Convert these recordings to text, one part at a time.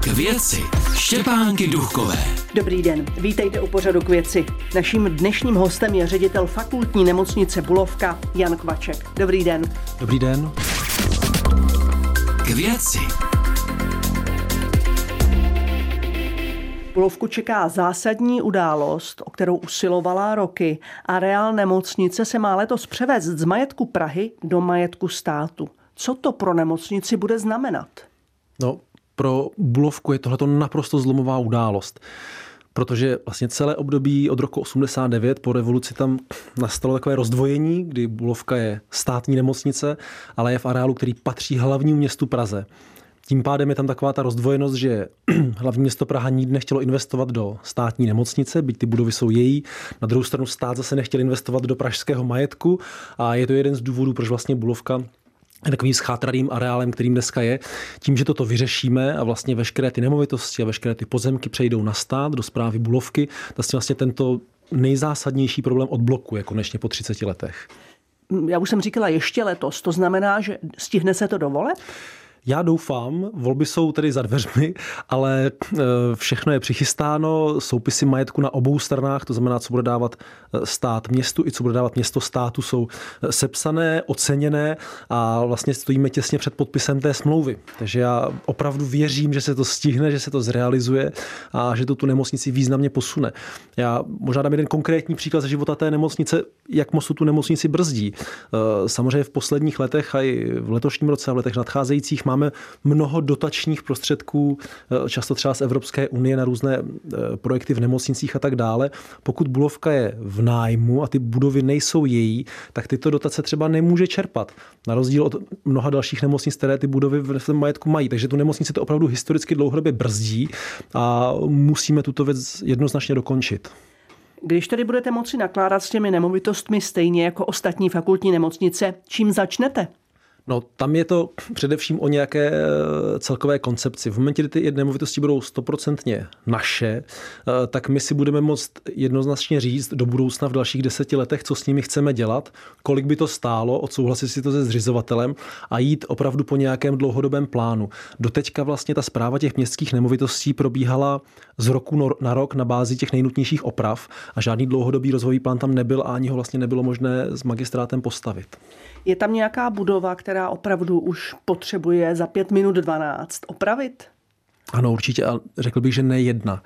K věci Štěpánky Duchové. Dobrý den, vítejte u pořadu k věci. Naším dnešním hostem je ředitel fakultní nemocnice Bulovka Jan Kvaček. Dobrý den. Dobrý den. K věci Bulovku čeká zásadní událost, o kterou usilovala roky a reál nemocnice se má letos převést z majetku Prahy do majetku státu. Co to pro nemocnici bude znamenat? No, pro Bulovku je tohleto naprosto zlomová událost protože vlastně celé období od roku 89 po revoluci tam nastalo takové rozdvojení, kdy Bulovka je státní nemocnice, ale je v areálu, který patří hlavnímu městu Praze. Tím pádem je tam taková ta rozdvojenost, že hlavní město Praha nikdy nechtělo investovat do státní nemocnice, byť ty budovy jsou její. Na druhou stranu stát zase nechtěl investovat do pražského majetku a je to jeden z důvodů, proč vlastně Bulovka takovým schátralým areálem, kterým dneska je. Tím, že toto vyřešíme a vlastně veškeré ty nemovitosti a veškeré ty pozemky přejdou na stát, do zprávy Bulovky, tak vlastně tento nejzásadnější problém odblokuje konečně po 30 letech. Já už jsem říkala ještě letos, to znamená, že stihne se to dovolit? Já doufám, volby jsou tedy za dveřmi, ale e, všechno je přichystáno, soupisy majetku na obou stranách, to znamená, co bude dávat e, stát městu i co bude dávat město státu, jsou e, sepsané, oceněné a vlastně stojíme těsně před podpisem té smlouvy. Takže já opravdu věřím, že se to stihne, že se to zrealizuje a že to tu nemocnici významně posune. Já možná dám jeden konkrétní příklad ze života té nemocnice, jak moc tu nemocnici brzdí. Samozřejmě v posledních letech a i v letošním roce a v letech nadcházejících máme mnoho dotačních prostředků, eh, často třeba z Evropské unie na různé eh, projekty v nemocnicích a tak dále. Pokud Bulovka je v nájmu a ty budovy nejsou její, tak tyto dotace třeba nemůže čerpat. Na rozdíl od mnoha dalších nemocnic, které ty budovy v svém majetku mají. Takže tu nemocnici to opravdu historicky dlouhodobě brzdí a musíme tuto věc jednoznačně dokončit. Když tedy budete moci nakládat s těmi nemovitostmi stejně jako ostatní fakultní nemocnice, čím začnete? No, tam je to především o nějaké eh, celkové koncepci. V momentě, kdy ty nemovitosti budou stoprocentně naše, eh, tak my si budeme moct jednoznačně říct do budoucna v dalších deseti letech, co s nimi chceme dělat, kolik by to stálo, odsouhlasit si to se zřizovatelem a jít opravdu po nějakém dlouhodobém plánu. Doteďka vlastně ta zpráva těch městských nemovitostí probíhala z roku na rok na bázi těch nejnutnějších oprav a žádný dlouhodobý rozvojový plán tam nebyl a ani ho vlastně nebylo možné s magistrátem postavit. Je tam nějaká budova, která opravdu už potřebuje za 5 minut 12 opravit? Ano, určitě, a řekl bych, že ne jedna.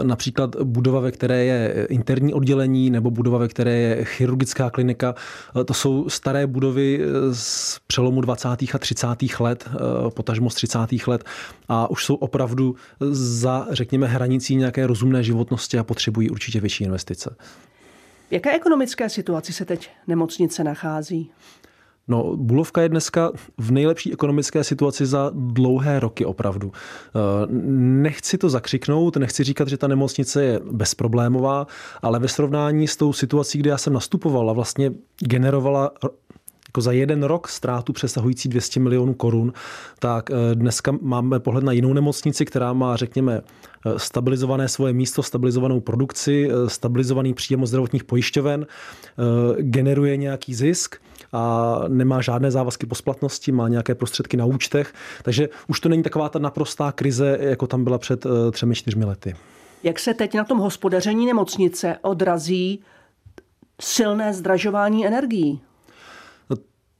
E, například budova, ve které je interní oddělení, nebo budova, ve které je chirurgická klinika, e, to jsou staré budovy z přelomu 20. a 30. let, e, potažmo z 30. let, a už jsou opravdu za, řekněme, hranicí nějaké rozumné životnosti a potřebují určitě větší investice. V jaké ekonomické situaci se teď nemocnice nachází? No, Bulovka je dneska v nejlepší ekonomické situaci za dlouhé roky opravdu. Eh, nechci to zakřiknout, nechci říkat, že ta nemocnice je bezproblémová, ale ve srovnání s tou situací, kdy já jsem nastupoval a vlastně generovala jako za jeden rok ztrátu přesahující 200 milionů korun, tak eh, dneska máme pohled na jinou nemocnici, která má, řekněme, eh, stabilizované svoje místo, stabilizovanou produkci, stabilizovaný příjem zdravotních pojišťoven, generuje nějaký zisk a nemá žádné závazky po splatnosti, má nějaké prostředky na účtech, takže už to není taková ta naprostá krize, jako tam byla před eh, třemi, čtyřmi lety. Jak se teď na tom hospodaření nemocnice odrazí silné zdražování energií?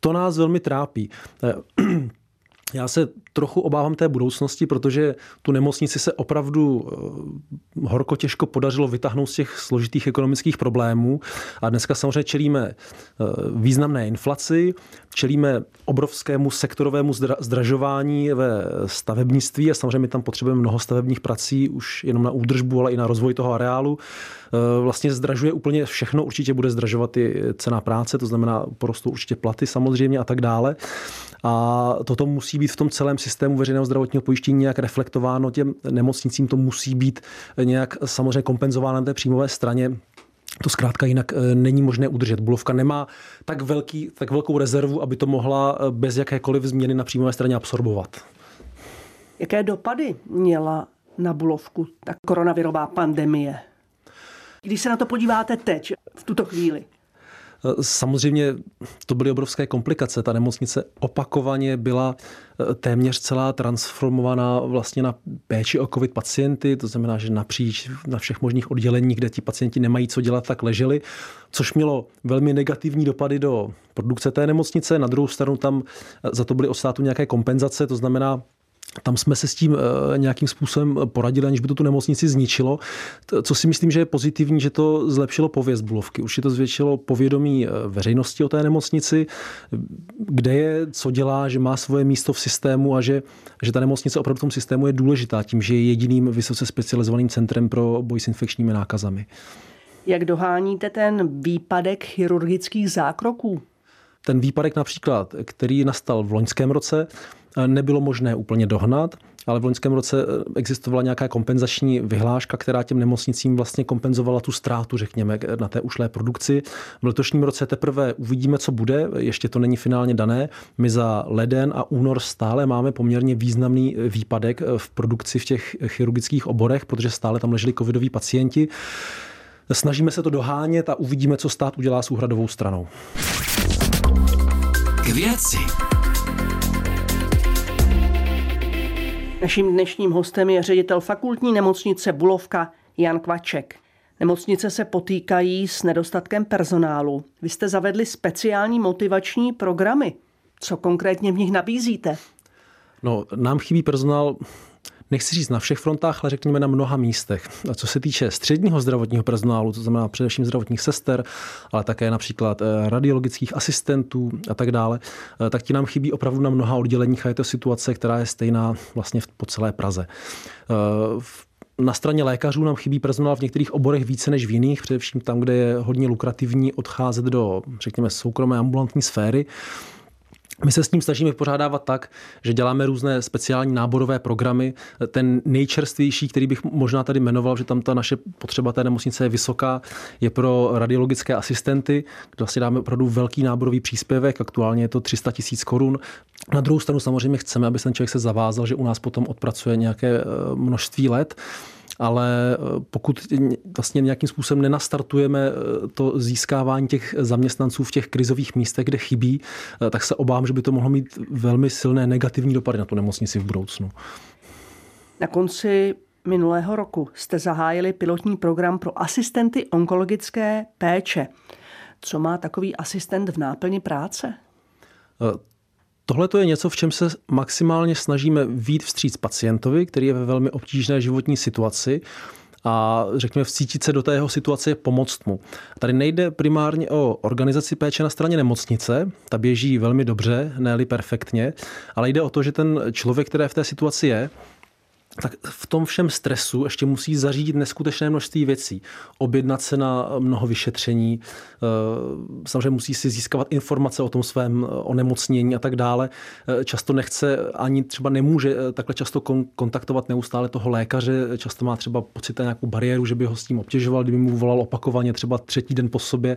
To nás velmi trápí. Já se trochu obávám té budoucnosti, protože tu nemocnici se opravdu eh, horko těžko podařilo vytáhnout z těch složitých ekonomických problémů. A dneska samozřejmě čelíme eh, významné inflaci, čelíme obrovskému sektorovému zdražování ve stavebnictví a samozřejmě tam potřebujeme mnoho stavebních prací už jenom na údržbu, ale i na rozvoj toho areálu. Eh, vlastně zdražuje úplně všechno, určitě bude zdražovat i cena práce, to znamená porostou určitě platy samozřejmě a tak dále. A toto musí být v tom celém systému veřejného zdravotního pojištění nějak reflektováno těm nemocnicím, to musí být nějak samozřejmě kompenzováno na té příjmové straně. To zkrátka jinak eh, není možné udržet. Bulovka nemá tak, velký, tak velkou rezervu, aby to mohla eh, bez jakékoliv změny na příjmové straně absorbovat. Jaké dopady měla na Bulovku ta koronavirová pandemie? Když se na to podíváte teď, v tuto chvíli. Samozřejmě to byly obrovské komplikace. Ta nemocnice opakovaně byla eh, téměř celá transformovaná vlastně na péči o covid pacienty, to znamená, že napříč na všech možných odděleních, kde ti pacienti nemají co dělat, tak leželi, což mělo velmi negativní dopady do produkce té nemocnice. Na druhou stranu tam eh, za to byly od státu nějaké kompenzace, to znamená, tam jsme se s tím eh, nějakým způsobem poradili, aniž by to tu nemocnici zničilo. Co si myslím, že je pozitivní, že to zlepšilo pověst Bulovky. Už to zvětšilo povědomí eh, veřejnosti o té nemocnici, kde je, co dělá, že má svoje místo v systému a že, že ta nemocnice opravdu v tom systému je důležitá tím, že je jediným vysoce specializovaným centrem pro boj s infekčními nákazami. Jak doháníte ten výpadek chirurgických zákroků? Ten výpadek například, který nastal v loňském roce, nebylo možné úplně dohnat, ale v loňském roce eh, existovala nějaká kompenzační vyhláška, která těm nemocnicím vlastně kompenzovala tu ztrátu, řekněme, na té ušlé produkci. V letošním roce teprve uvidíme, co bude, ještě to není finálně dané. My za leden a únor stále máme poměrně významný eh, výpadek eh, v produkci v těch chirurgických oborech, protože stále tam leželi covidoví pacienti. Snažíme se to dohánět a uvidíme, co stát udělá s úhradovou stranou. K věci. Naším dnešním hostem je ředitel fakultní nemocnice Bulovka Jan Kvaček. Nemocnice se potýkají s nedostatkem personálu. Vy jste zavedli speciální motivační programy. Co konkrétně v nich nabízíte? No, nám chybí personál nechci říct na všech frontách, ale řekněme na mnoha místech. A co se týče středního zdravotního personálu, to znamená především zdravotních sester, ale také například eh, radiologických asistentů a tak dále, eh, tak ti nám chybí opravdu na mnoha odděleních a je to situace, která je stejná vlastně po celé Praze. Eh, na straně lékařů nám chybí personál v některých oborech více než v jiných, především tam, kde je hodně lukrativní odcházet do, řekněme, soukromé ambulantní sféry. My se s ním snažíme pořádávat tak, že děláme různé speciální náborové programy. Ten nejčerstvější, který bych možná tady jmenoval, že tam ta naše potřeba té nemocnice je vysoká, je pro radiologické asistenty, kde vlastně dáme opravdu velký náborový příspěvek, aktuálně je to 300 tisíc korun. Na druhou stranu samozřejmě chceme, aby ten člověk se zavázal, že u nás potom odpracuje nějaké eh, množství let ale eh, pokud vlastně nějakým způsobem nenastartujeme eh, to získávání těch zaměstnanců v těch krizových místech, kde chybí, eh, tak se obávám, že by to mohlo mít velmi silné negativní dopady na tu nemocnici v budoucnu. Na konci minulého roku jste zahájili pilotní program pro asistenty onkologické péče. Co má takový asistent v náplni práce? Tohle je něco, v čem se maximálně snažíme výjít vstříc pacientovi, který je ve velmi obtížné životní situaci a řekněme vcítit se do té jeho situace pomoct mu. Tady nejde primárně o organizaci péče na straně nemocnice, ta běží velmi dobře, ne perfektně, ale jde o to, že ten člověk, který v té situaci je, tak v tom všem stresu ještě musí zařídit neskutečné množství věcí. Objednat se na mnoho vyšetření, eh, samozřejmě musí si získávat informace o tom svém eh, onemocnění a tak dále. Eh, často nechce, ani třeba nemůže takhle často kontaktovat neustále toho lékaře, často má třeba pocit nějakou bariéru, že by ho s tím obtěžoval, kdyby mu volal opakovaně třeba třetí den po sobě.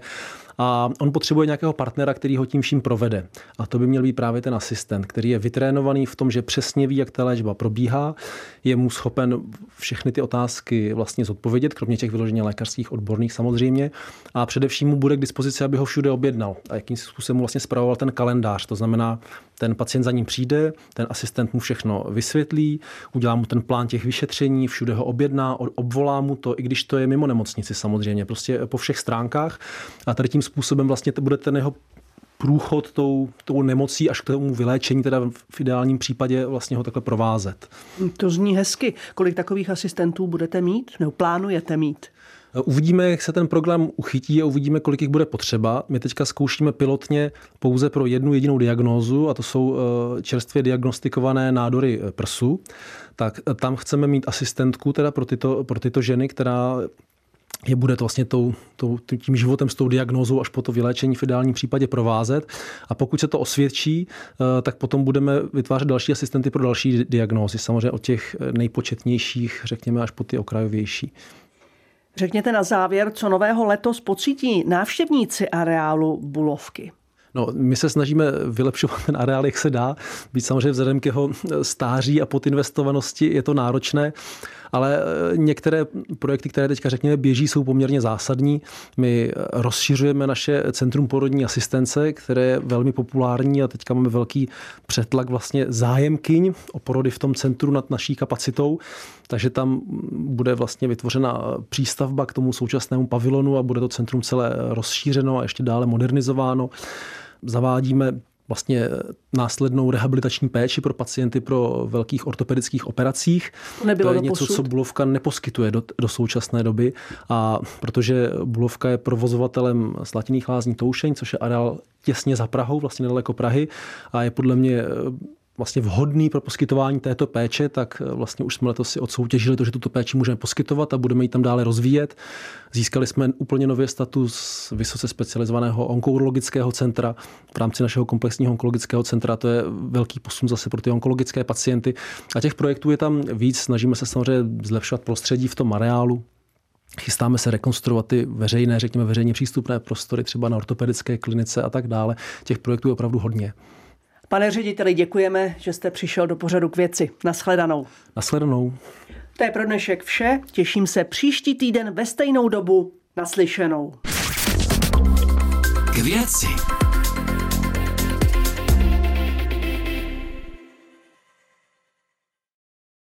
A on potřebuje nějakého partnera, který ho tím vším provede. A to by měl být právě ten asistent, který je vytrénovaný v tom, že přesně ví, jak ta léčba probíhá, je mu schopen všechny ty otázky vlastně zodpovědět, kromě těch vyloženě lékařských odborných samozřejmě. A především mu bude k dispozici, aby ho všude objednal a jakým způsobem vlastně spravoval ten kalendář. To znamená, ten pacient za ním přijde, ten asistent mu všechno vysvětlí, udělá mu ten plán těch vyšetření, všude ho objedná, obvolá mu to, i když to je mimo nemocnici samozřejmě, prostě po všech stránkách. A tady tím způsobem vlastně bude ten jeho průchod tou, tou nemocí až k tomu vyléčení, teda v ideálním případě vlastně ho takhle provázet. To zní hezky. Kolik takových asistentů budete mít? Nebo plánujete mít? Uvidíme, jak se ten program uchytí a uvidíme, kolik jich bude potřeba. My teďka zkoušíme pilotně pouze pro jednu jedinou diagnózu a to jsou eh, čerstvě diagnostikované nádory eh, prsu. Tak eh, tam chceme mít asistentku teda pro tyto, pro tyto ženy, která je bude to vlastně tou, tou, tím životem s tou diagnózou až po to vyléčení v ideálním případě provázet. A pokud se to osvědčí, tak potom budeme vytvářet další asistenty pro další diagnózy. Samozřejmě od těch nejpočetnějších, řekněme, až po ty okrajovější. Řekněte na závěr, co nového letos pocítí návštěvníci areálu Bulovky. No, my se snažíme vylepšovat ten areál, jak se dá. Být samozřejmě vzhledem k jeho stáří a podinvestovanosti je to náročné, ale eh, některé projekty, které teďka řekněme běží, jsou poměrně zásadní. My rozšiřujeme naše Centrum porodní asistence, které je velmi populární a teďka máme velký přetlak vlastně zájemkyň o porody v tom centru nad naší kapacitou, takže tam bude vlastně vytvořena přístavba k tomu současnému pavilonu a bude to centrum celé rozšířeno a ještě dále modernizováno. Zavádíme vlastně následnou rehabilitační péči pro pacienty pro velkých ortopedických operacích. To, nebylo to je něco, co Bulovka neposkytuje do, do současné doby a protože Bulovka je provozovatelem Slatiných lázní Toušeň, což je areál těsně za Prahou, vlastně nedaleko Prahy a je podle mě vlastně vhodný pro poskytování této péče, tak eh, vlastně už jsme letos si odsoutěžili to, že tuto péči můžeme poskytovat a budeme ji tam dále rozvíjet. Získali jsme úplně nový status vysoce specializovaného onkologického centra v rámci našeho komplexního onkologického centra. To je velký posun zase pro ty onkologické pacienty. A těch projektů je tam víc. Snažíme se samozřejmě zlepšovat prostředí v tom areálu, Chystáme se rekonstruovat ty veřejné, řekněme, veřejně přístupné prostory, třeba na ortopedické klinice a tak dále. Těch projektů je opravdu hodně. Pane řediteli, děkujeme, že jste přišel do pořadu k věci. Naschledanou. Naschledanou. To je pro dnešek vše. Těším se příští týden ve stejnou dobu. Naslyšenou. K věci.